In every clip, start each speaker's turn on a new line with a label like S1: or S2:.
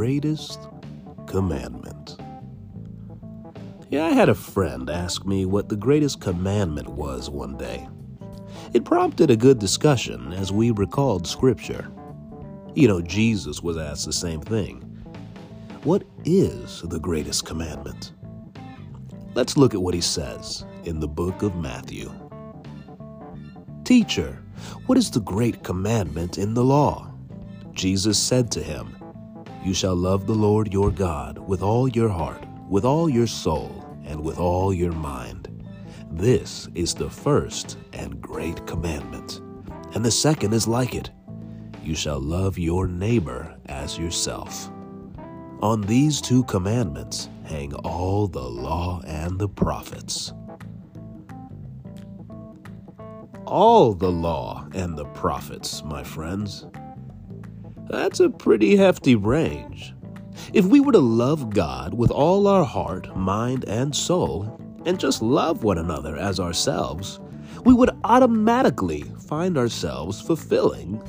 S1: greatest commandment? Yeah, I had a friend ask me what the greatest commandment was one day. It prompted a good discussion as we recalled scripture. You know, Jesus was asked the same thing. What is the greatest commandment? Let's look at what he says in the book of Matthew. Teacher, what is the great commandment in the law? Jesus said to him, You shall love the Lord your God with all your heart, with all your soul, and with all your mind. This is the first and great commandment. And the second is like it You shall love your neighbor as yourself. On these two commandments hang all the law and the prophets. All the law and the prophets, my friends. That's a pretty hefty range. If we were to love God with all our heart, mind, and soul, and just love one another as ourselves, we would automatically find ourselves fulfilling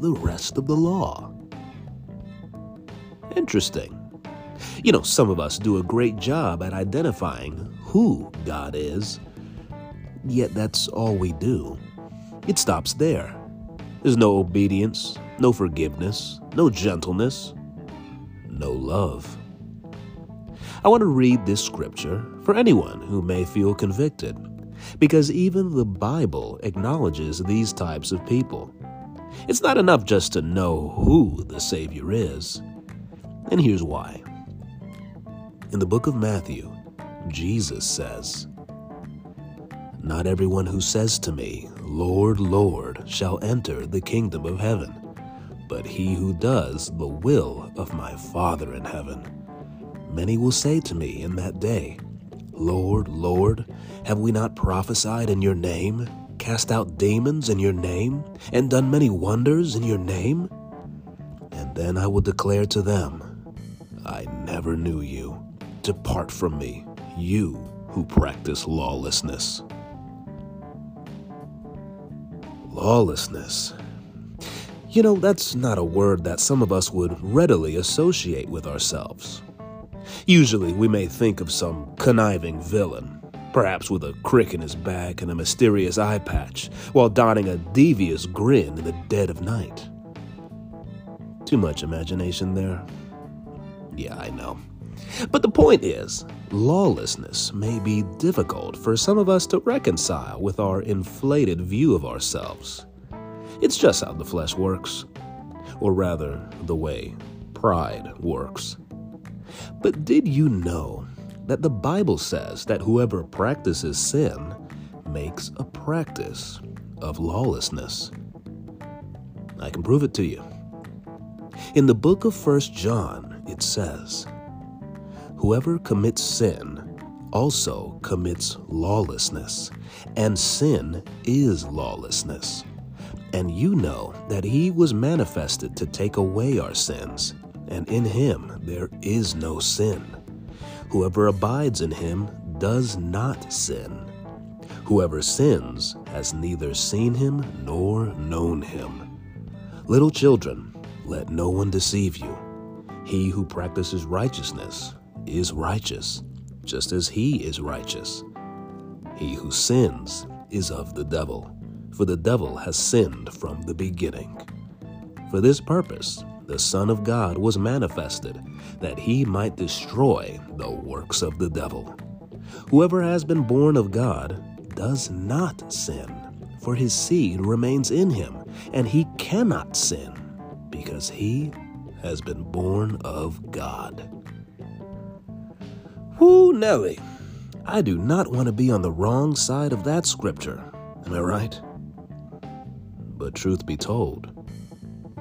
S1: the rest of the law. Interesting. You know, some of us do a great job at identifying who God is, yet that's all we do. It stops there. There's no obedience, no forgiveness, no gentleness, no love. I want to read this scripture for anyone who may feel convicted, because even the Bible acknowledges these types of people. It's not enough just to know who the Savior is. And here's why. In the book of Matthew, Jesus says, Not everyone who says to me, Lord, Lord, shall enter the kingdom of heaven, but he who does the will of my Father in heaven. Many will say to me in that day, Lord, Lord, have we not prophesied in your name, cast out demons in your name, and done many wonders in your name? And then I will declare to them, I never knew you. Depart from me, you who practice lawlessness. Lawlessness. You know, that's not a word that some of us would readily associate with ourselves. Usually, we may think of some conniving villain, perhaps with a crick in his back and a mysterious eye patch, while donning a devious grin in the dead of night. Too much imagination there? Yeah, I know. But the point is, lawlessness may be difficult for some of us to reconcile with our inflated view of ourselves. It's just how the flesh works, or rather, the way pride works. But did you know that the Bible says that whoever practices sin makes a practice of lawlessness? I can prove it to you. In the book of First John, it says, Whoever commits sin also commits lawlessness, and sin is lawlessness. And you know that he was manifested to take away our sins, and in him there is no sin. Whoever abides in him does not sin. Whoever sins has neither seen him nor known him. Little children, let no one deceive you. He who practices righteousness is righteous, just as he is righteous. He who sins is of the devil, for the devil has sinned from the beginning. For this purpose, the Son of God was manifested, that he might destroy the works of the devil. Whoever has been born of God does not sin, for his seed remains in him, and he cannot sin, because he has been born of God. Whoo, Nelly! I do not want to be on the wrong side of that scripture. Am I right? But truth be told,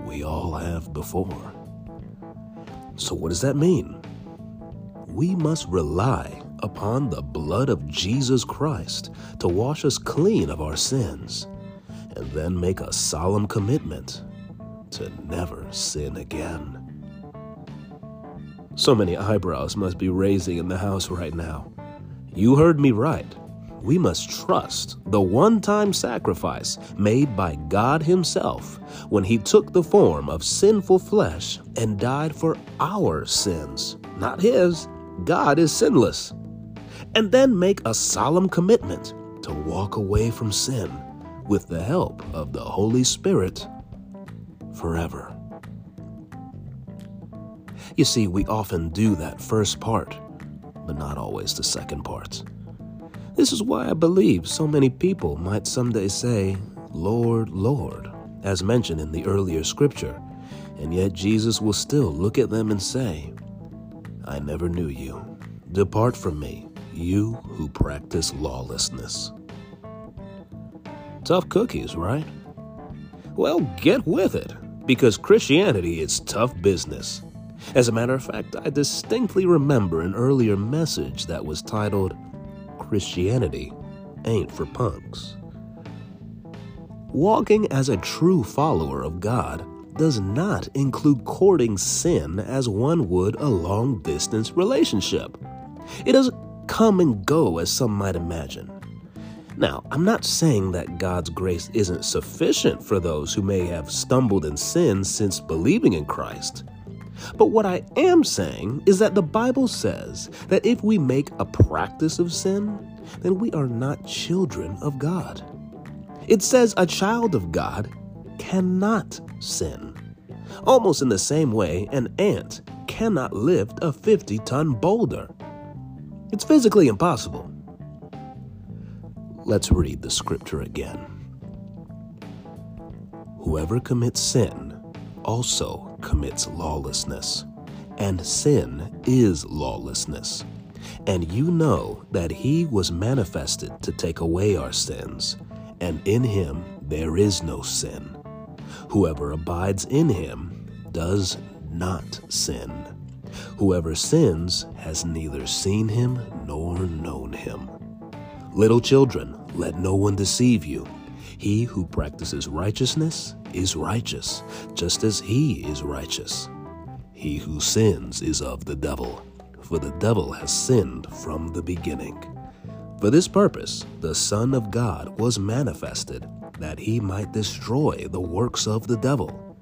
S1: we all have before. So, what does that mean? We must rely upon the blood of Jesus Christ to wash us clean of our sins, and then make a solemn commitment to never sin again. So many eyebrows must be raising in the house right now. You heard me right. We must trust the one time sacrifice made by God Himself when He took the form of sinful flesh and died for our sins, not His. God is sinless. And then make a solemn commitment to walk away from sin with the help of the Holy Spirit forever. You see, we often do that first part, but not always the second part. This is why I believe so many people might someday say, Lord, Lord, as mentioned in the earlier scripture, and yet Jesus will still look at them and say, I never knew you. Depart from me, you who practice lawlessness. Tough cookies, right? Well, get with it, because Christianity is tough business. As a matter of fact, I distinctly remember an earlier message that was titled, Christianity ain't for punks. Walking as a true follower of God does not include courting sin as one would a long distance relationship. It doesn't come and go as some might imagine. Now, I'm not saying that God's grace isn't sufficient for those who may have stumbled in sin since believing in Christ. But what I am saying is that the Bible says that if we make a practice of sin, then we are not children of God. It says a child of God cannot sin. Almost in the same way, an ant cannot lift a 50 ton boulder. It's physically impossible. Let's read the scripture again. Whoever commits sin also commits lawlessness, and sin is lawlessness. And you know that he was manifested to take away our sins, and in him there is no sin. Whoever abides in him does not sin. Whoever sins has neither seen him nor known him. Little children, let no one deceive you. He who practices righteousness is righteous, just as he is righteous. He who sins is of the devil, for the devil has sinned from the beginning. For this purpose, the Son of God was manifested, that he might destroy the works of the devil.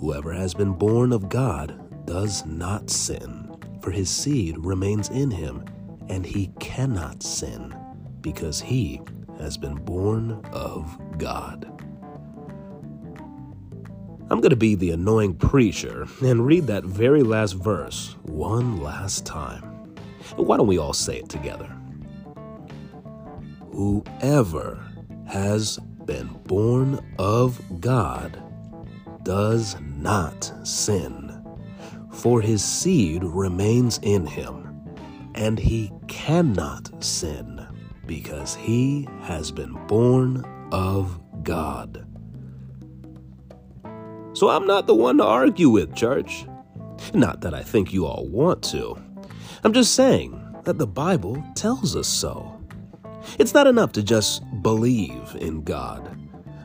S1: Whoever has been born of God does not sin, for his seed remains in him, and he cannot sin, because he has been born of God. I'm going to be the annoying preacher and read that very last verse one last time. Why don't we all say it together? Whoever has been born of God does not sin, for his seed remains in him, and he cannot sin because he has been born of God. So I'm not the one to argue with, church. Not that I think you all want to. I'm just saying that the Bible tells us so. It's not enough to just believe in God.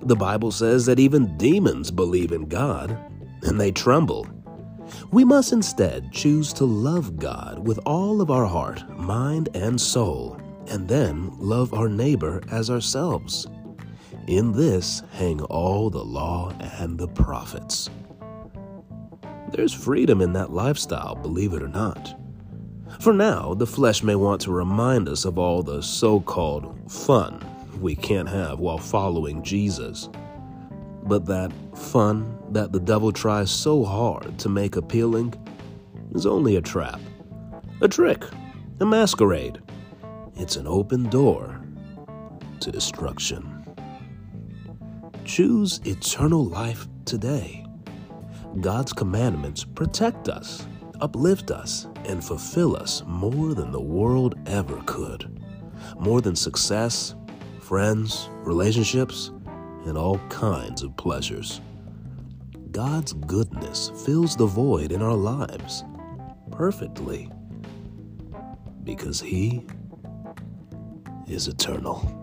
S1: The Bible says that even demons believe in God and they tremble. We must instead choose to love God with all of our heart, mind, and soul, and then love our neighbor as ourselves. In this hang all the law and the prophets. There's freedom in that lifestyle, believe it or not. For now, the flesh may want to remind us of all the so called fun we can't have while following Jesus. But that fun that the devil tries so hard to make appealing is only a trap, a trick, a masquerade. It's an open door to destruction. Choose eternal life today. God's commandments protect us, uplift us, and fulfill us more than the world ever could. More than success, friends, relationships, and all kinds of pleasures. God's goodness fills the void in our lives perfectly because He is eternal.